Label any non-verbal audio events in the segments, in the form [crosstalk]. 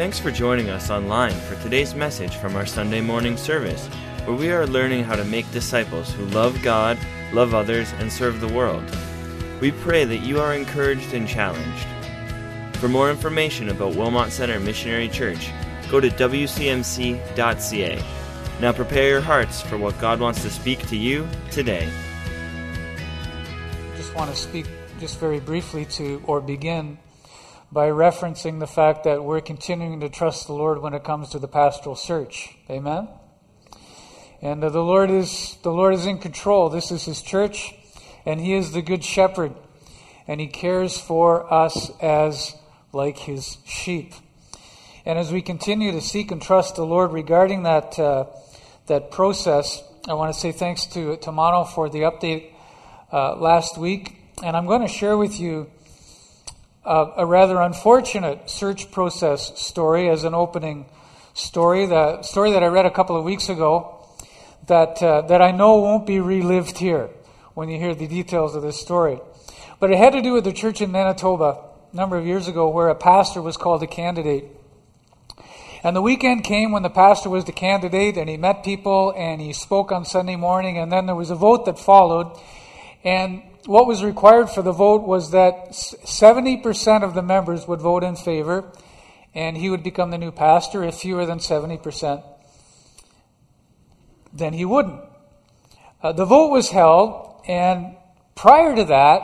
Thanks for joining us online for today's message from our Sunday morning service, where we are learning how to make disciples who love God, love others, and serve the world. We pray that you are encouraged and challenged. For more information about Wilmot Center Missionary Church, go to wcmc.ca. Now prepare your hearts for what God wants to speak to you today. I just want to speak just very briefly to, or begin by referencing the fact that we're continuing to trust the Lord when it comes to the pastoral search. Amen. And the Lord is the Lord is in control. This is His church, and He is the good shepherd, and He cares for us as like His sheep. And as we continue to seek and trust the Lord regarding that uh, that process, I want to say thanks to to Mono for the update uh, last week, and I'm going to share with you a rather unfortunate search process story as an opening story. The story that I read a couple of weeks ago that, uh, that I know won't be relived here when you hear the details of this story. But it had to do with the church in Manitoba a number of years ago where a pastor was called a candidate. And the weekend came when the pastor was the candidate and he met people and he spoke on Sunday morning and then there was a vote that followed. And what was required for the vote was that 70% of the members would vote in favor, and he would become the new pastor. If fewer than 70%, then he wouldn't. Uh, the vote was held, and prior to that,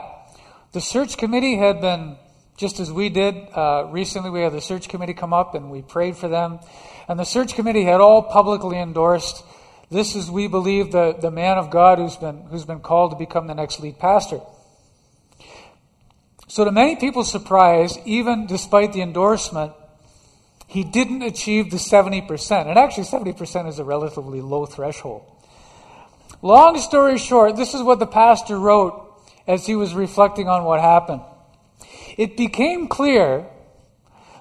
the search committee had been, just as we did uh, recently, we had the search committee come up and we prayed for them. And the search committee had all publicly endorsed this is, we believe, the, the man of God who's been, who's been called to become the next lead pastor. So, to many people's surprise, even despite the endorsement, he didn't achieve the 70%. And actually, 70% is a relatively low threshold. Long story short, this is what the pastor wrote as he was reflecting on what happened. It became clear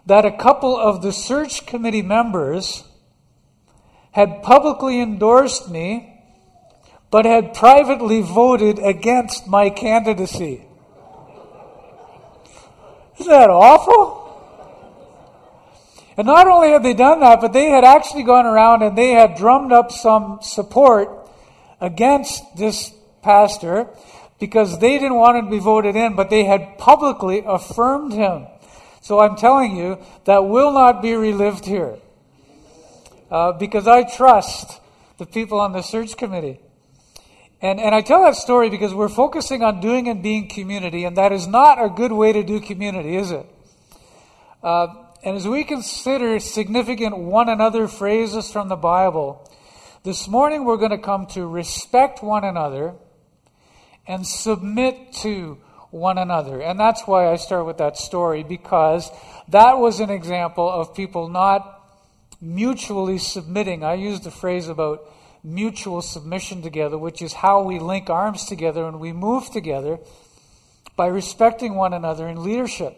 that a couple of the search committee members had publicly endorsed me, but had privately voted against my candidacy. Isn't that awful? And not only had they done that, but they had actually gone around and they had drummed up some support against this pastor because they didn't want him to be voted in, but they had publicly affirmed him. So I'm telling you, that will not be relived here uh, because I trust the people on the search committee. And, and I tell that story because we're focusing on doing and being community, and that is not a good way to do community, is it? Uh, and as we consider significant one another phrases from the Bible, this morning we're going to come to respect one another and submit to one another. And that's why I start with that story, because that was an example of people not mutually submitting. I used the phrase about mutual submission together, which is how we link arms together and we move together by respecting one another in leadership.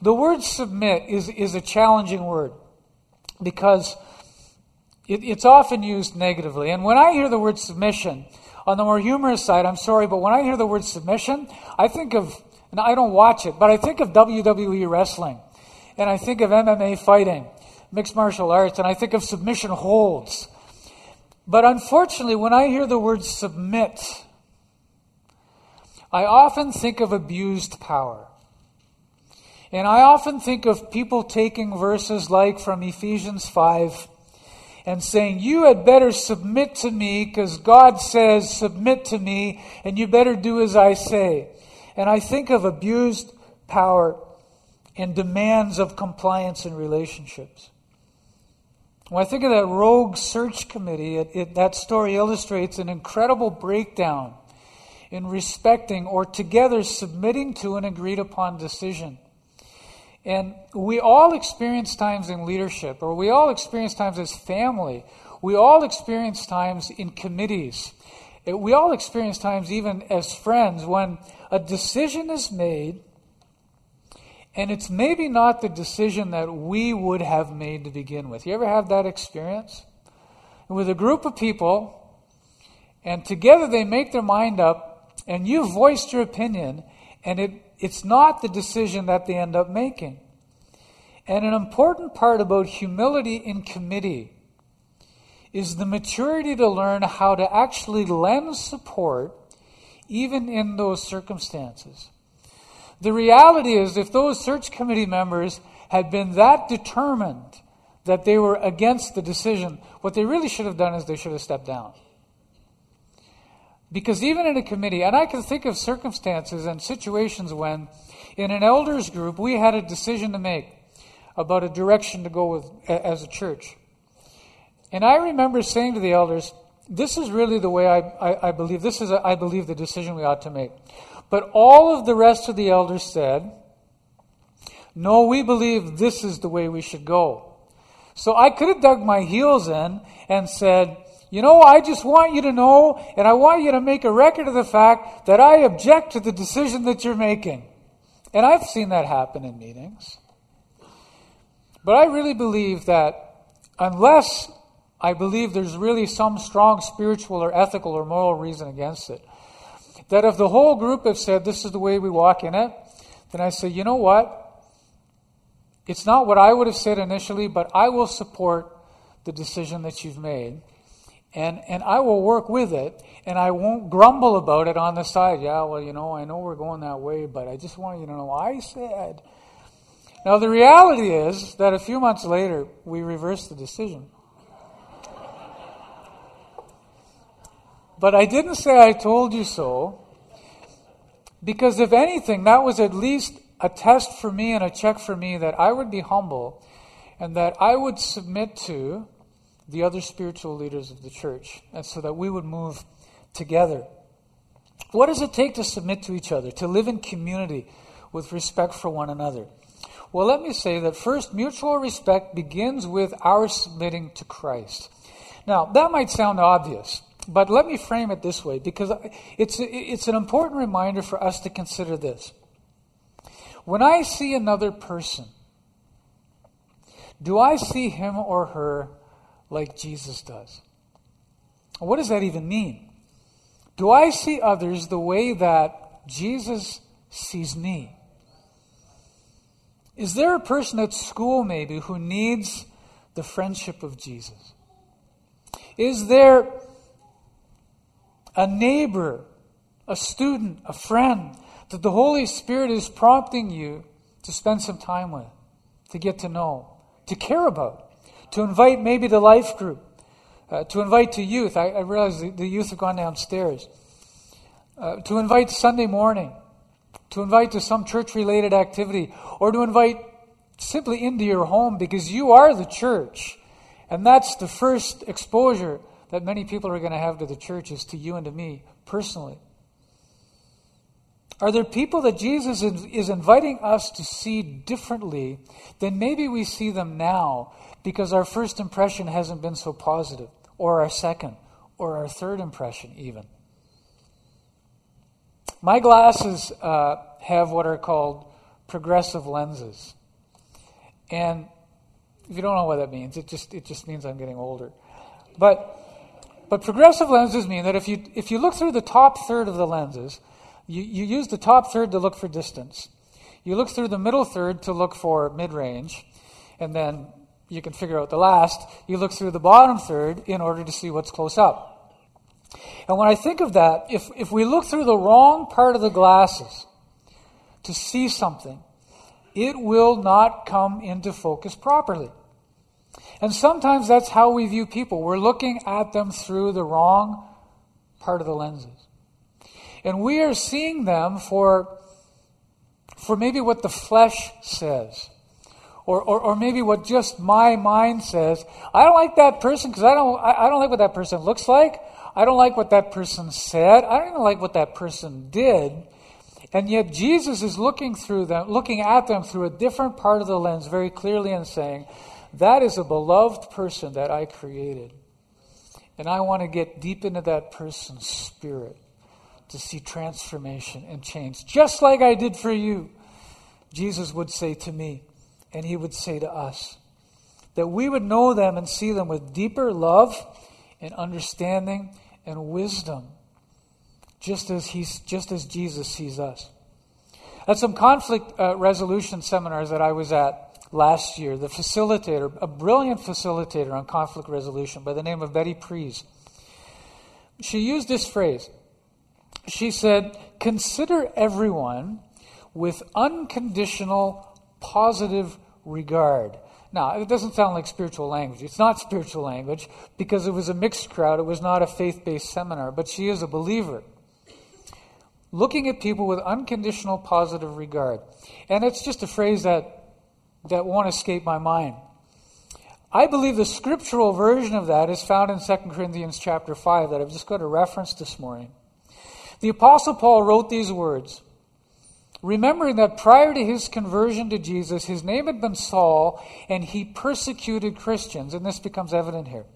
The word submit is, is a challenging word because it, it's often used negatively. And when I hear the word submission, on the more humorous side, I'm sorry, but when I hear the word submission, I think of, and I don't watch it, but I think of WWE wrestling. And I think of MMA fighting mixed martial arts, and I think of submission holds. But unfortunately, when I hear the word submit, I often think of abused power. And I often think of people taking verses like from Ephesians 5 and saying, You had better submit to me because God says, Submit to me, and you better do as I say. And I think of abused power and demands of compliance in relationships. When I think of that rogue search committee, it, it, that story illustrates an incredible breakdown in respecting or together submitting to an agreed upon decision. And we all experience times in leadership, or we all experience times as family. We all experience times in committees. We all experience times even as friends when a decision is made and it's maybe not the decision that we would have made to begin with. You ever have that experience? With a group of people, and together they make their mind up, and you voiced your opinion, and it, it's not the decision that they end up making. And an important part about humility in committee is the maturity to learn how to actually lend support even in those circumstances. The reality is, if those search committee members had been that determined that they were against the decision, what they really should have done is they should have stepped down. Because even in a committee, and I can think of circumstances and situations when, in an elders group, we had a decision to make about a direction to go with as a church. And I remember saying to the elders, this is really the way I, I, I believe, this is, a, I believe, the decision we ought to make. But all of the rest of the elders said, no, we believe this is the way we should go. So I could have dug my heels in and said, you know, I just want you to know, and I want you to make a record of the fact that I object to the decision that you're making. And I've seen that happen in meetings. But I really believe that unless I believe there's really some strong spiritual or ethical or moral reason against it, that if the whole group have said this is the way we walk in it, then I say, you know what? It's not what I would have said initially, but I will support the decision that you've made. And, and I will work with it, and I won't grumble about it on the side. Yeah, well, you know, I know we're going that way, but I just want you to know I said. Now, the reality is that a few months later, we reversed the decision. But I didn't say I told you so, because if anything, that was at least a test for me and a check for me that I would be humble and that I would submit to the other spiritual leaders of the church, and so that we would move together. What does it take to submit to each other, to live in community with respect for one another? Well, let me say that first, mutual respect begins with our submitting to Christ. Now, that might sound obvious, but let me frame it this way because it's, it's an important reminder for us to consider this. When I see another person, do I see him or her like Jesus does. What does that even mean? Do I see others the way that Jesus sees me? Is there a person at school maybe who needs the friendship of Jesus? Is there a neighbor, a student, a friend that the Holy Spirit is prompting you to spend some time with, to get to know, to care about? to invite maybe the life group, uh, to invite to youth. I, I realize the, the, youth have gone downstairs. Uh, to invite Sunday morning, to invite to some church related activity, or to invite simply into your home because you are the church. And that's the first exposure that many people are going to have to the church is to you and to me personally. Are there people that Jesus is inviting us to see differently than maybe we see them now because our first impression hasn't been so positive, or our second, or our third impression, even. My glasses uh, have what are called progressive lenses. And if you don't know what that means, it just, it just means I'm getting older. But, but progressive lenses mean that if you, if you look through the top third of the lenses, you, you use the top third to look for distance. You look through the middle third to look for mid range, and then you can figure out the last. You look through the bottom third in order to see what's close up. And when I think of that, if, if we look through the wrong part of the glasses to see something, it will not come into focus properly. And sometimes that's how we view people. We're looking at them through the wrong part of the lenses. And we are seeing them for, for maybe what the flesh says or, or, or maybe what just my mind says. I don't like that person because I don't, I, I don't like what that person looks like. I don't like what that person said. I don't even like what that person did. And yet Jesus is looking through them, looking at them through a different part of the lens very clearly and saying, that is a beloved person that I created. And I want to get deep into that person's spirit to see transformation and change. Just like I did for you, Jesus would say to me and he would say to us. That we would know them and see them with deeper love and understanding and wisdom, just as, he's, just as Jesus sees us. At some conflict uh, resolution seminars that I was at last year, the facilitator, a brilliant facilitator on conflict resolution by the name of Betty Pries. She used this phrase. She said, Consider everyone with unconditional positive regard. Now, it doesn't sound like spiritual language. It's not spiritual language because it was a mixed crowd. It was not a faith based seminar, but she is a believer. Looking at people with unconditional positive regard. And it's just a phrase that, that won't escape my mind. I believe the scriptural version of that is found in 2 Corinthians chapter 5 that I've just got a reference this morning. The Apostle Paul wrote these words remembering that prior to his conversion to Jesus, his name had been Saul, and he persecuted Christians, and this becomes evident here.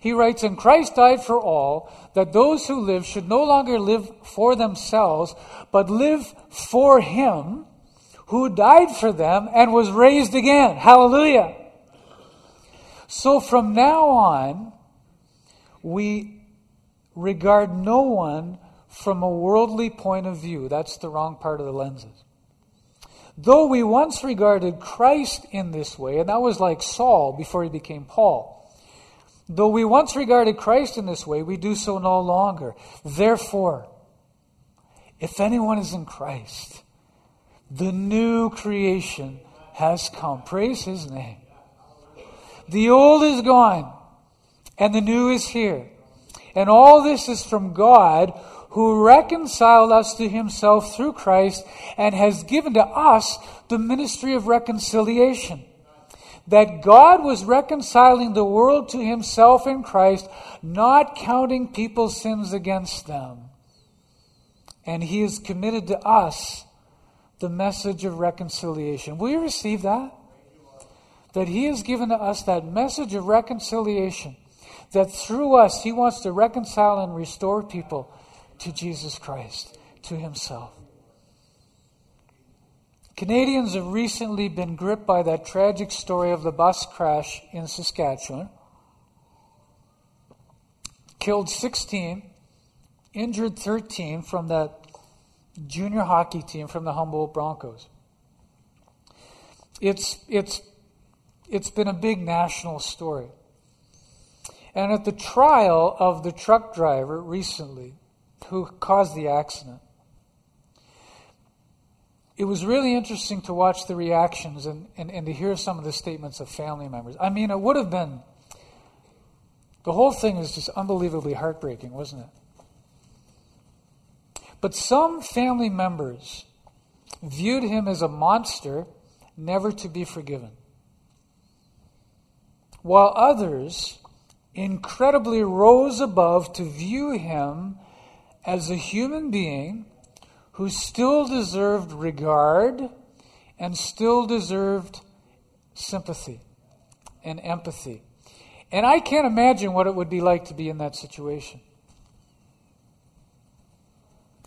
He writes, And Christ died for all, that those who live should no longer live for themselves, but live for him who died for them and was raised again. Hallelujah. So from now on, we regard no one from a worldly point of view. That's the wrong part of the lenses. Though we once regarded Christ in this way, and that was like Saul before he became Paul. Though we once regarded Christ in this way, we do so no longer. Therefore, if anyone is in Christ, the new creation has come. Praise his name. The old is gone, and the new is here. And all this is from God who reconciled us to himself through Christ and has given to us the ministry of reconciliation. That God was reconciling the world to himself in Christ, not counting people's sins against them. And he has committed to us the message of reconciliation. Will you receive that? That he has given to us that message of reconciliation. That through us, he wants to reconcile and restore people to Jesus Christ, to Himself. Canadians have recently been gripped by that tragic story of the bus crash in Saskatchewan. Killed 16, injured 13 from that junior hockey team from the Humboldt Broncos. It's, it's, it's been a big national story. And at the trial of the truck driver recently, who caused the accident. It was really interesting to watch the reactions and, and, and to hear some of the statements of family members. I mean, it would have been, the whole thing is just unbelievably heartbreaking, wasn't it? But some family members viewed him as a monster never to be forgiven. While others incredibly rose above to view him as a human being who still deserved regard and still deserved sympathy and empathy. And I can't imagine what it would be like to be in that situation.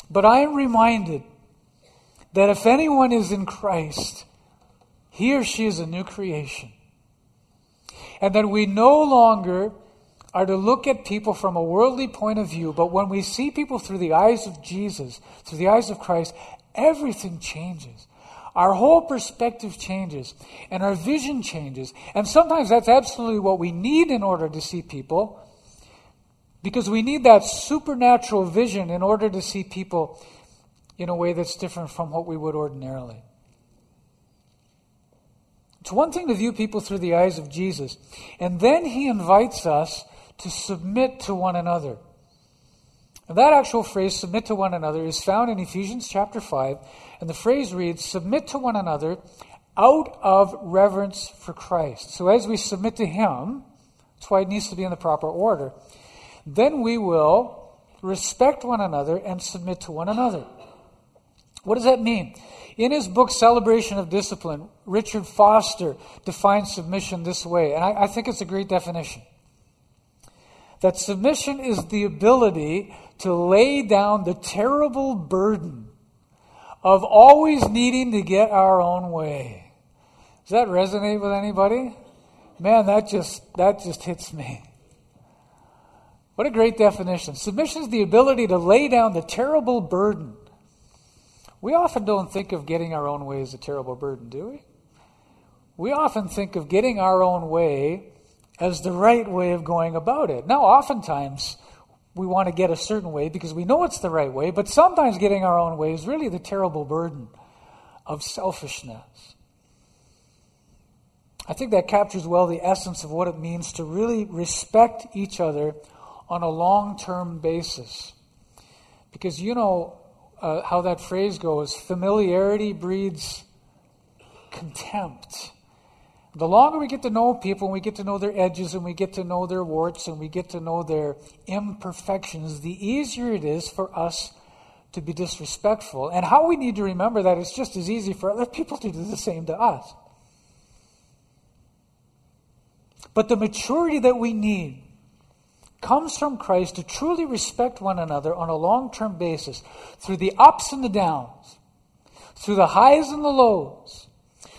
But I am reminded that if anyone is in Christ, he or she is a new creation. And that we no longer are to look at people from a worldly point of view, but when we see people through the eyes of Jesus, through the eyes of Christ, everything changes. Our whole perspective changes, and our vision changes. And sometimes that's absolutely what we need in order to see people, because we need that supernatural vision in order to see people in a way that's different from what we would ordinarily. It's one thing to view people through the eyes of Jesus, and then he invites us to submit to one another. And that actual phrase, submit to one another, is found in Ephesians chapter 5, and the phrase reads, submit to one another out of reverence for Christ. So as we submit to Him, that's why it needs to be in the proper order, then we will respect one another and submit to one another. What does that mean? In his book, Celebration of Discipline, Richard Foster defines submission this way, and I, I think it's a great definition that submission is the ability to lay down the terrible burden of always needing to get our own way. Does that resonate with anybody? Man, that just that just hits me. What a great definition. Submission is the ability to lay down the terrible burden. We often don't think of getting our own way as a terrible burden, do we? we often think of getting our own way as the right way of going about it. Now, oftentimes, we want to get a certain way because we know it's the right way, but sometimes getting our own way is really the terrible burden of selfishness. I think that captures well the essence of what it means to really respect each other on a long term basis. Because you know uh, how that phrase goes familiarity breeds contempt. The longer we get to know people, and we get to know their edges, and we get to know their warts, and we get to know their imperfections, the easier it is for us to be disrespectful. And how we need to remember that it's just as easy for other people to do the same to us. But the maturity that we need comes from Christ to truly respect one another on a long term basis through the ups and the downs, through the highs and the lows,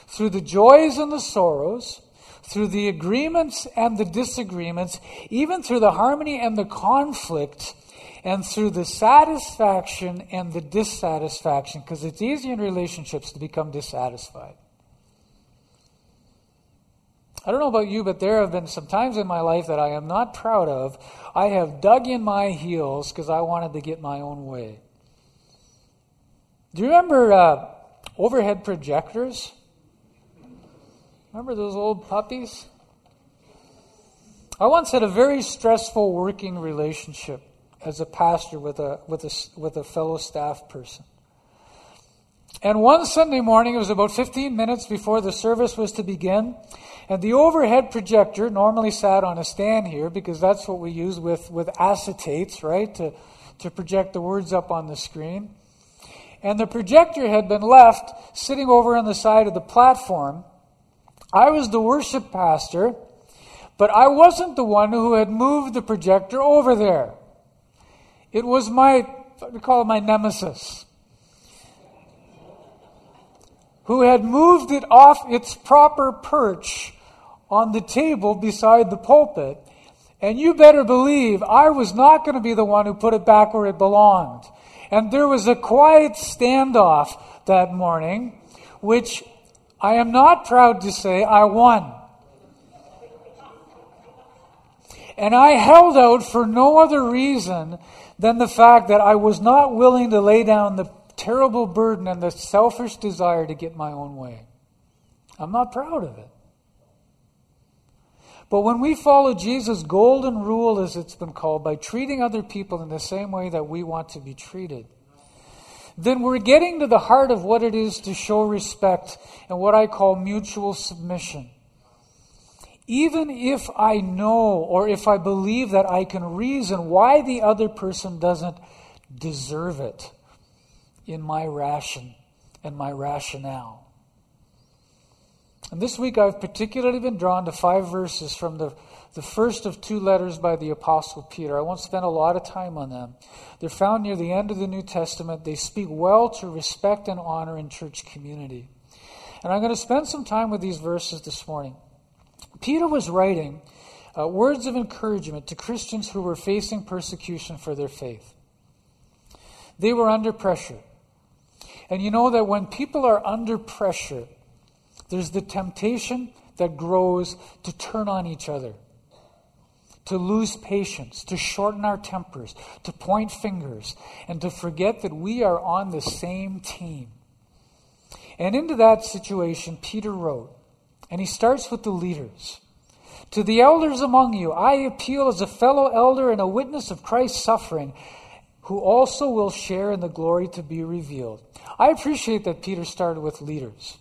through the joys and the sorrows, through the agreements and the disagreements, even through the harmony and the conflict, and through the satisfaction and the dissatisfaction, because it's easy in relationships to become dissatisfied. I don't know about you, but there have been some times in my life that I am not proud of. I have dug in my heels because I wanted to get my own way. Do you remember uh, overhead projectors? Remember those old puppies? I once had a very stressful working relationship as a pastor with a, with a, with a fellow staff person. And one Sunday morning, it was about 15 minutes before the service was to begin, and the overhead projector normally sat on a stand here because that's what we use with, with acetates, right, to, to project the words up on the screen. And the projector had been left sitting over on the side of the platform. I was the worship pastor, but I wasn't the one who had moved the projector over there. It was my, we call it my nemesis who had moved it off its proper perch on the table beside the pulpit. And you better believe I was not going to be the one who put it back where it belonged. And there was a quiet standoff that morning, which I am not proud to say I won. And I held out for no other reason than the fact that I was not willing to lay down the terrible burden and the selfish desire to get my own way. I'm not proud of it. But when we follow Jesus' golden rule, as it's been called, by treating other people in the same way that we want to be treated, then we're getting to the heart of what it is to show respect and what I call mutual submission. Even if I know or if I believe that I can reason why the other person doesn't deserve it in my ration and my rationale. And this week I've particularly been drawn to five verses from the, the first of two letters by the Apostle Peter. I won't spend a lot of time on them. They're found near the end of the New Testament. They speak well to respect and honor in church community. And I'm going to spend some time with these verses this morning. Peter was writing uh, words of encouragement to Christians who were facing persecution for their faith. They were under pressure. And you know that when people are under pressure, there's the temptation that grows to turn on each other, to lose patience, to shorten our tempers, to point fingers, and to forget that we are on the same team. And into that situation, Peter wrote, and he starts with the leaders. To the elders among you, I appeal as a fellow elder and a witness of Christ's suffering who also will share in the glory to be revealed. I appreciate that Peter started with leaders.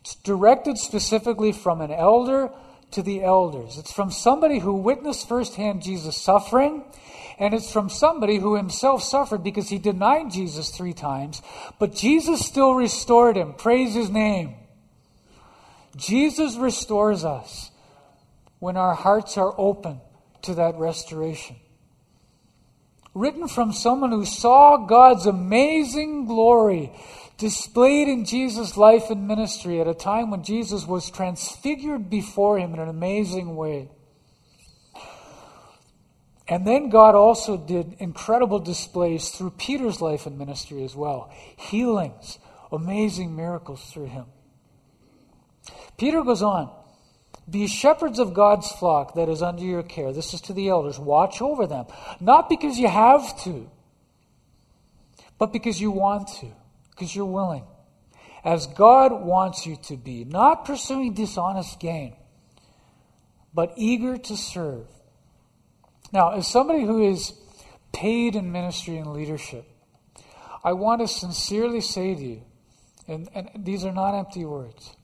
It's directed specifically from an elder to the elders. It's from somebody who witnessed firsthand Jesus' suffering, and it's from somebody who himself suffered because he denied Jesus three times, but Jesus still restored him. Praise his name. Jesus restores us when our hearts are open to that restoration written from someone who saw God's amazing glory displayed in Jesus' life and ministry at a time when Jesus was transfigured before him in an amazing way. And then God also did incredible displays through Peter's life and ministry as well healings, amazing miracles through him. Peter goes on Be shepherds of God's flock that is under your care. This is to the elders. Watch over them. Not because you have to, but because you want to, because you're willing. As God wants you to be, not pursuing dishonest gain, but eager to serve. Now, as somebody who is paid in ministry and leadership, I want to sincerely say to you, and, and these are not empty words,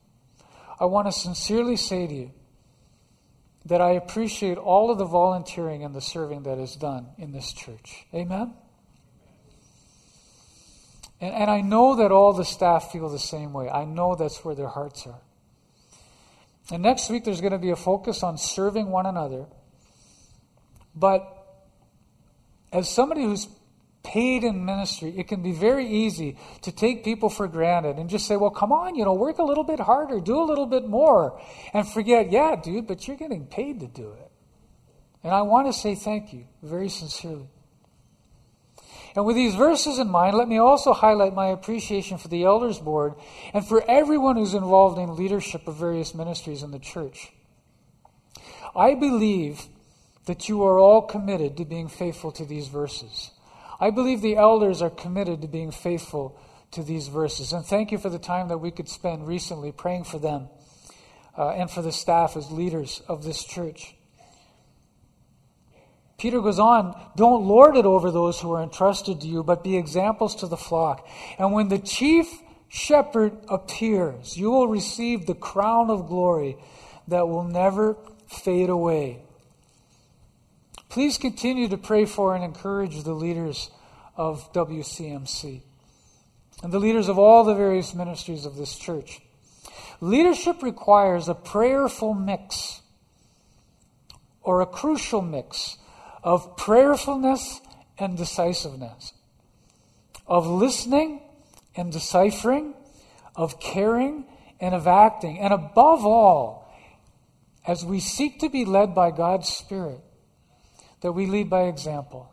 I want to sincerely say to you that I appreciate all of the volunteering and the serving that is done in this church. Amen? And, and I know that all the staff feel the same way. I know that's where their hearts are. And next week, there's going to be a focus on serving one another. But as somebody who's paid in ministry, it can be very easy to take people for granted and just say, well, come on, you know, work a little bit harder, do a little bit more, and forget, yeah, dude, but you're getting paid to do it. And I want to say thank you very sincerely. And with these verses in mind, let me also highlight my appreciation for the Elders Board and for everyone who's involved in leadership of various ministries in the church. I believe that you are all committed to being faithful to these verses. I believe the elders are committed to being faithful to these verses. And thank you for the time that we could spend recently praying for them uh, and for the staff as leaders of this church. Peter goes on, don't lord it over those who are entrusted to you, but be examples to the flock. And when the chief shepherd appears, you will receive the crown of glory that will never fade away. Please continue to pray for and encourage the leaders of WCMC and the leaders of all the various ministries of this church. Leadership requires a prayerful mix or a crucial mix of prayerfulness and decisiveness, of listening and deciphering, of caring and of acting, and above all, as we seek to be led by God's Spirit, that we lead by example.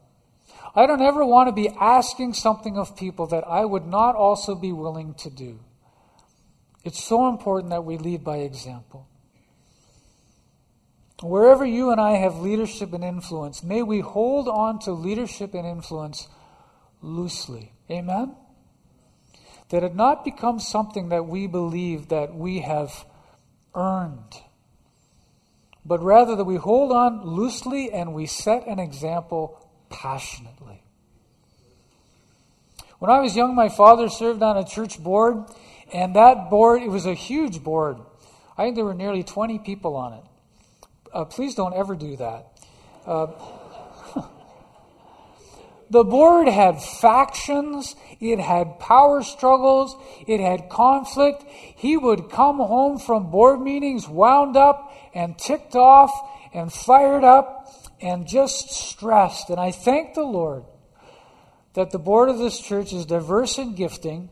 I don't ever want to be asking something of people that I would not also be willing to do. It's so important that we lead by example. Wherever you and I have leadership and influence, may we hold on to leadership and influence loosely. Amen? That it not become something that we believe that we have earned, but rather that we hold on loosely and we set an example passionately. When I was young, my father served on a church board, and that board, it was a huge board. I think there were nearly 20 people on it. Uh, please don't ever do that. Uh, [laughs] the board had factions, it had power struggles, it had conflict. He would come home from board meetings wound up and ticked off and fired up and just stressed. And I thank the Lord that the board of this church is diverse in gifting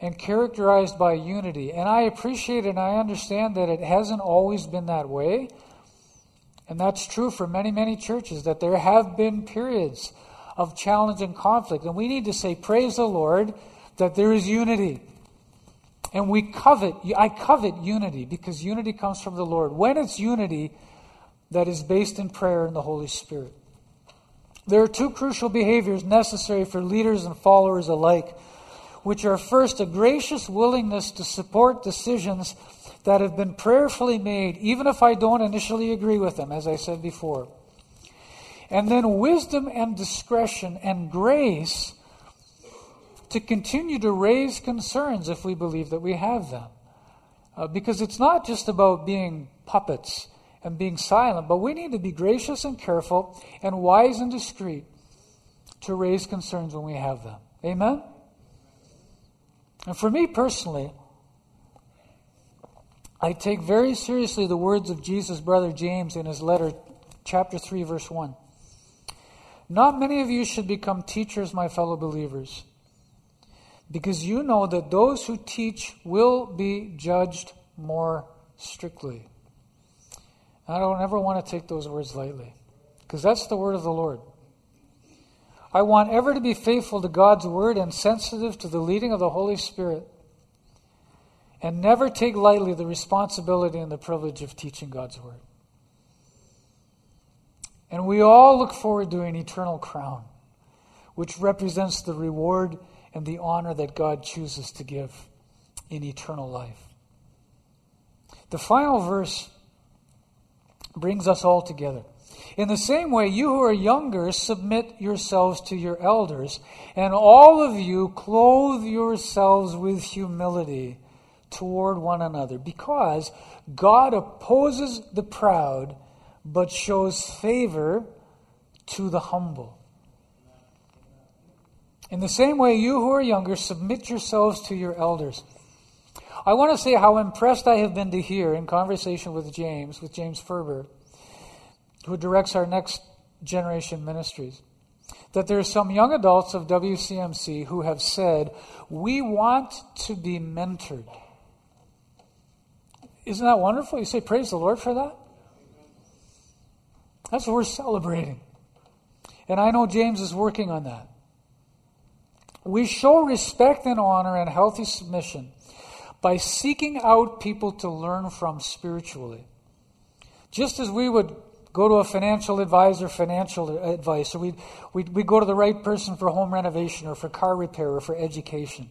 and characterized by unity. And I appreciate and I understand that it hasn't always been that way. And that's true for many, many churches, that there have been periods of challenge and conflict. And we need to say, Praise the Lord, that there is unity. And we covet, I covet unity because unity comes from the Lord. When it's unity that is based in prayer and the Holy Spirit. There are two crucial behaviors necessary for leaders and followers alike, which are first a gracious willingness to support decisions that have been prayerfully made, even if I don't initially agree with them, as I said before. And then wisdom and discretion and grace to continue to raise concerns if we believe that we have them. Uh, because it's not just about being puppets and being silent, but we need to be gracious and careful and wise and discreet to raise concerns when we have them. Amen? And for me personally, I take very seriously the words of Jesus' brother James in his letter, chapter 3, verse 1. Not many of you should become teachers, my fellow believers, because you know that those who teach will be judged more strictly. I don't ever want to take those words lightly, because that's the word of the Lord. I want ever to be faithful to God's word and sensitive to the leading of the Holy Spirit. And never take lightly the responsibility and the privilege of teaching God's Word. And we all look forward to an eternal crown, which represents the reward and the honor that God chooses to give in eternal life. The final verse brings us all together. In the same way, you who are younger, submit yourselves to your elders, and all of you clothe yourselves with humility toward one another, because God opposes the proud, but shows favor to the humble. In the same way, you who are younger, submit yourselves to your elders. I want to say how impressed I have been to hear in conversation with James, with James Ferber, who directs our next generation ministries, that there are some young adults of WCMC who have said, We want to be mentored. Isn't that wonderful? You say, Praise the Lord for that? That's what we're celebrating. And I know James is working on that. We show respect and honor and healthy submission by seeking out people to learn from spiritually. Just as we would go to a financial advisor, financial advice, or we we go to the right person for home renovation or for car repair or for education.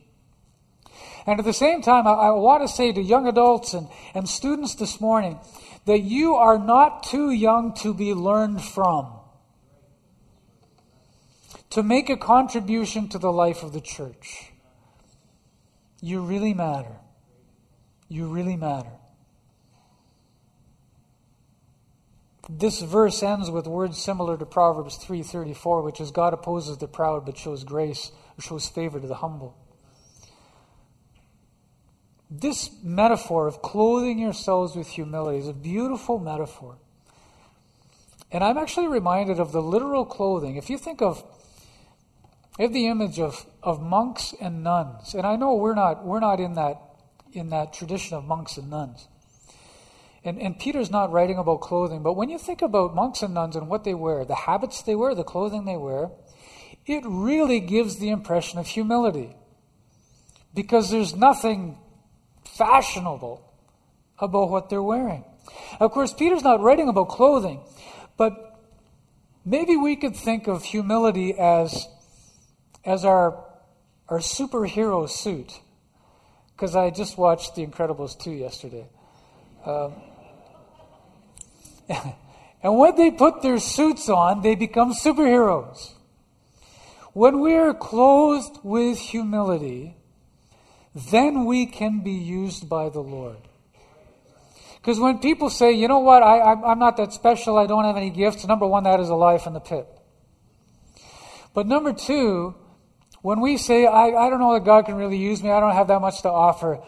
And at the same time, I, I want to say to young adults and, and students this morning that you are not too young to be learned from, to make a contribution to the life of the church. You really matter. You really matter. This verse ends with words similar to Proverbs 3:34, which is God opposes the proud but shows grace shows favor to the humble. This metaphor of clothing yourselves with humility is a beautiful metaphor. And I'm actually reminded of the literal clothing. If you think of I have the image of, of monks and nuns. And I know we're not we're not in that in that tradition of monks and nuns. And, and Peter's not writing about clothing, but when you think about monks and nuns and what they wear, the habits they wear, the clothing they wear, it really gives the impression of humility. Because there's nothing fashionable about what they're wearing. Of course, Peter's not writing about clothing, but maybe we could think of humility as, as our, our superhero suit because I just watched The Incredibles 2 yesterday. Um, [laughs] and when they put their suits on, they become superheroes. When we are clothed with humility, then we can be used by the Lord. Because when people say, you know what, I, I'm not that special, I don't have any gifts, number one, that is a lie from the pit. But number two, when we say, I, I don't know that God can really use me, I don't have that much to offer,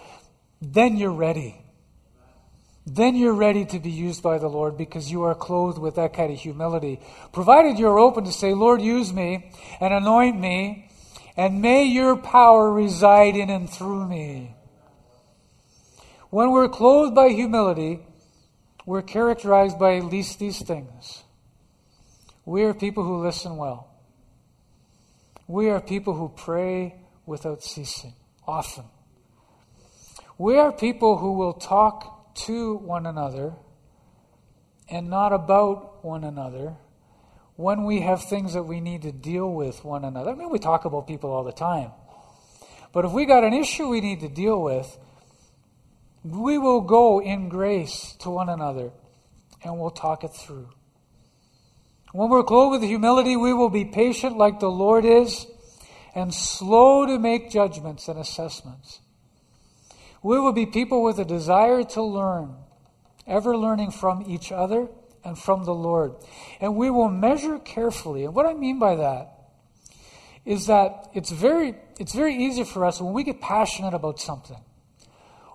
then you're ready. Then you're ready to be used by the Lord because you are clothed with that kind of humility. Provided you're open to say, Lord, use me and anoint me, and may your power reside in and through me. When we're clothed by humility, we're characterized by at least these things. We are people who listen well. We are people who pray without ceasing, often. We are people who will talk to one another and not about one another when we have things that we need to deal with one another. I mean, we talk about people all the time. But if we got an issue we need to deal with, we will go in grace to one another and we'll talk it through. When we're clothed with humility, we will be patient like the Lord is and slow to make judgments and assessments. We will be people with a desire to learn, ever learning from each other and from the Lord. And we will measure carefully. And what I mean by that is that it's very, it's very easy for us when we get passionate about something,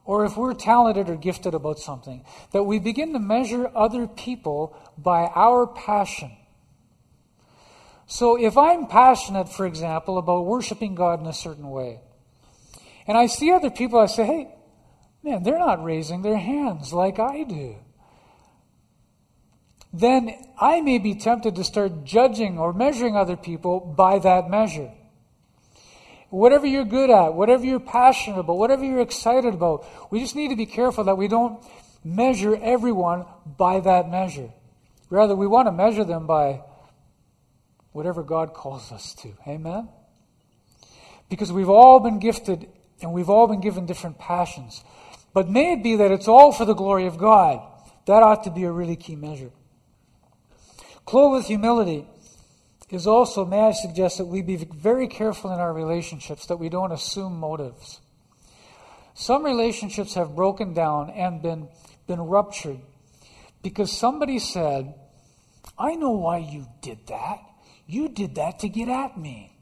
or if we're talented or gifted about something, that we begin to measure other people by our passion so if I'm passionate, for example, about worshiping God in a certain way, and I see other people, I say, hey, man, they're not raising their hands like I do. Then I may be tempted to start judging or measuring other people by that measure. whatever you're good at, whatever you're passionate about, whatever you're excited about. We just need to be careful that we don't measure everyone by that measure. Rather, we want to measure them by whatever God calls us to. Amen? Because we've all been gifted and we've all been given different passions. But may it be that it's all for the glory of God. That ought to be a really key measure. Clothed with humility is also, may I suggest that we be very careful in our relationships, that we don't assume motives. Some relationships have broken down and been, been ruptured because somebody said, I know why you did that. You did that to get at me.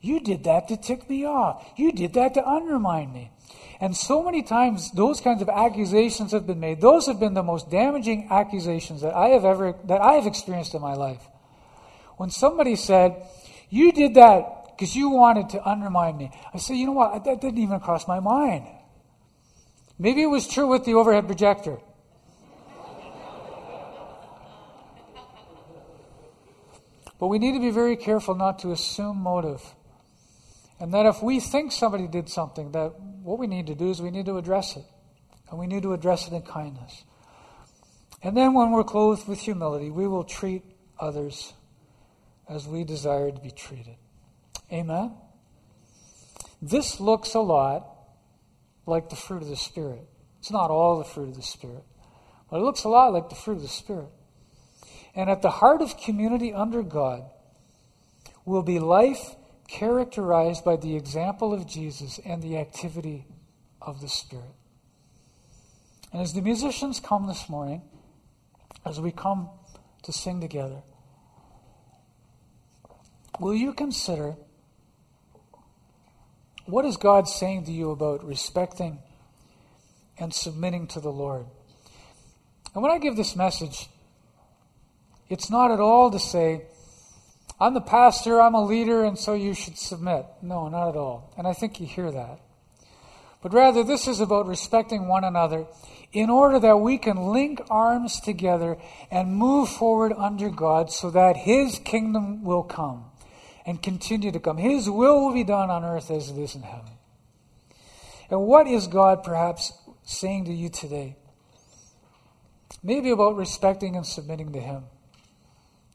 You did that to tick me off. You did that to undermine me. And so many times those kinds of accusations have been made. Those have been the most damaging accusations that I have ever that I have experienced in my life. When somebody said, You did that because you wanted to undermine me. I said, You know what? That didn't even cross my mind. Maybe it was true with the overhead projector. But we need to be very careful not to assume motive. And that if we think somebody did something, that what we need to do is we need to address it. And we need to address it in kindness. And then when we're clothed with humility, we will treat others as we desire to be treated. Amen? This looks a lot like the fruit of the Spirit. It's not all the fruit of the Spirit, but it looks a lot like the fruit of the Spirit. And at the heart of community under God will be life characterized by the example of Jesus and the activity of the Spirit. And as the musicians come this morning, as we come to sing together, will you consider what is God saying to you about respecting and submitting to the Lord? And when I give this message, it's not at all to say, I'm the pastor, I'm a leader, and so you should submit. No, not at all. And I think you hear that. But rather, this is about respecting one another in order that we can link arms together and move forward under God so that His kingdom will come and continue to come. His will will be done on earth as it is in heaven. And what is God perhaps saying to you today? Maybe about respecting and submitting to Him.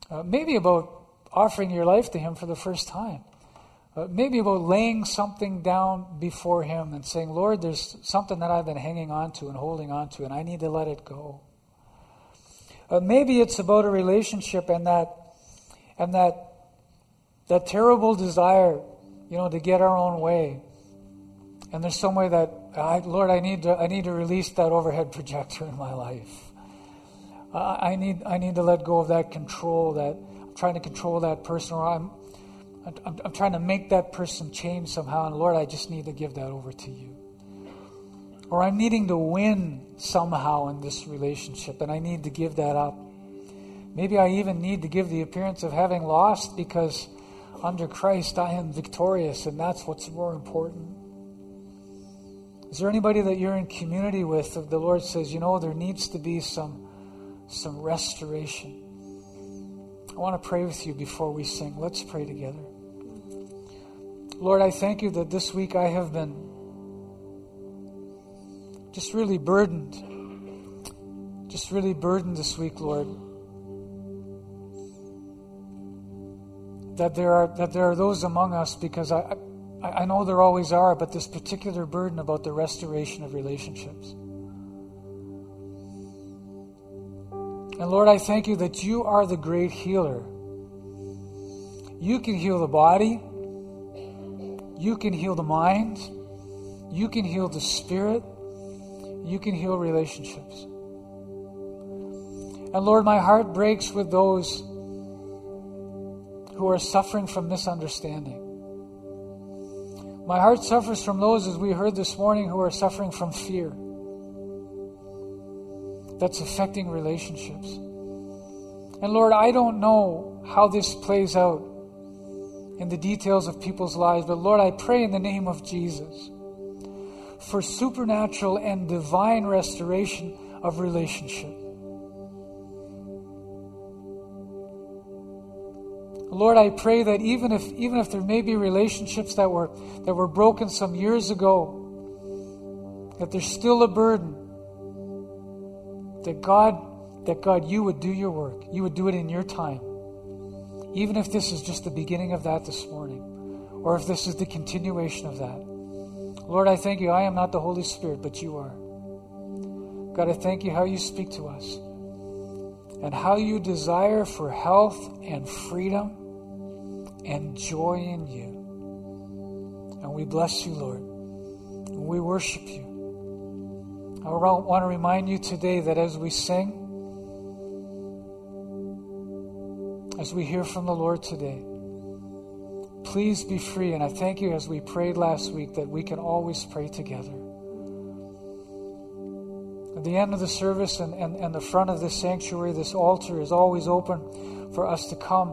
Uh, maybe about offering your life to Him for the first time. Uh, maybe about laying something down before Him and saying, Lord, there's something that I've been hanging on to and holding on to, and I need to let it go. Uh, maybe it's about a relationship and that and that that terrible desire, you know, to get our own way. And there's some way that, I, Lord, I need to I need to release that overhead [laughs] projector in my life. I need I need to let go of that control that trying to control that person, or I'm, I'm, I'm trying to make that person change somehow, and Lord, I just need to give that over to you. Or I'm needing to win somehow in this relationship, and I need to give that up. Maybe I even need to give the appearance of having lost because under Christ I am victorious, and that's what's more important. Is there anybody that you're in community with that the Lord says, you know, there needs to be some, some restoration? I want to pray with you before we sing. Let's pray together. Lord, I thank you that this week I have been just really burdened. Just really burdened this week, Lord. That there are that there are those among us because I I, I know there always are, but this particular burden about the restoration of relationships. And Lord, I thank you that you are the great healer. You can heal the body, you can heal the mind, you can heal the spirit, you can heal relationships. And Lord, my heart breaks with those who are suffering from misunderstanding. My heart suffers from those, as we heard this morning, who are suffering from fear that's affecting relationships. And Lord, I don't know how this plays out in the details of people's lives, but Lord, I pray in the name of Jesus for supernatural and divine restoration of relationship. Lord, I pray that even if even if there may be relationships that were that were broken some years ago, that there's still a burden. That God, that God, you would do your work. You would do it in your time. Even if this is just the beginning of that this morning, or if this is the continuation of that. Lord, I thank you. I am not the Holy Spirit, but you are. God, I thank you how you speak to us and how you desire for health and freedom and joy in you. And we bless you, Lord. And we worship you. I want to remind you today that as we sing, as we hear from the Lord today, please be free. And I thank you as we prayed last week that we can always pray together. At the end of the service and, and, and the front of this sanctuary, this altar is always open for us to come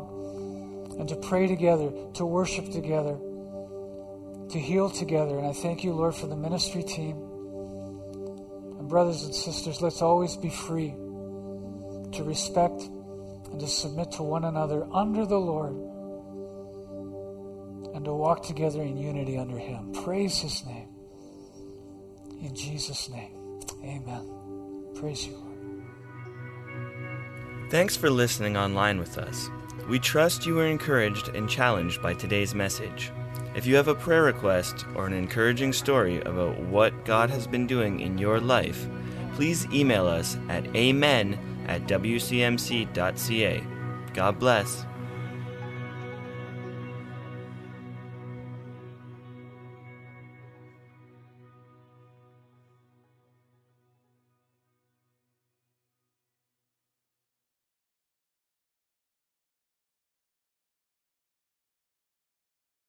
and to pray together, to worship together, to heal together. And I thank you, Lord, for the ministry team. Brothers and sisters, let's always be free to respect and to submit to one another under the Lord and to walk together in unity under Him. Praise His name. In Jesus' name, amen. Praise you, Lord. Thanks for listening online with us. We trust you were encouraged and challenged by today's message. If you have a prayer request or an encouraging story about what God has been doing in your life, please email us at amen at wcmc.ca. God bless.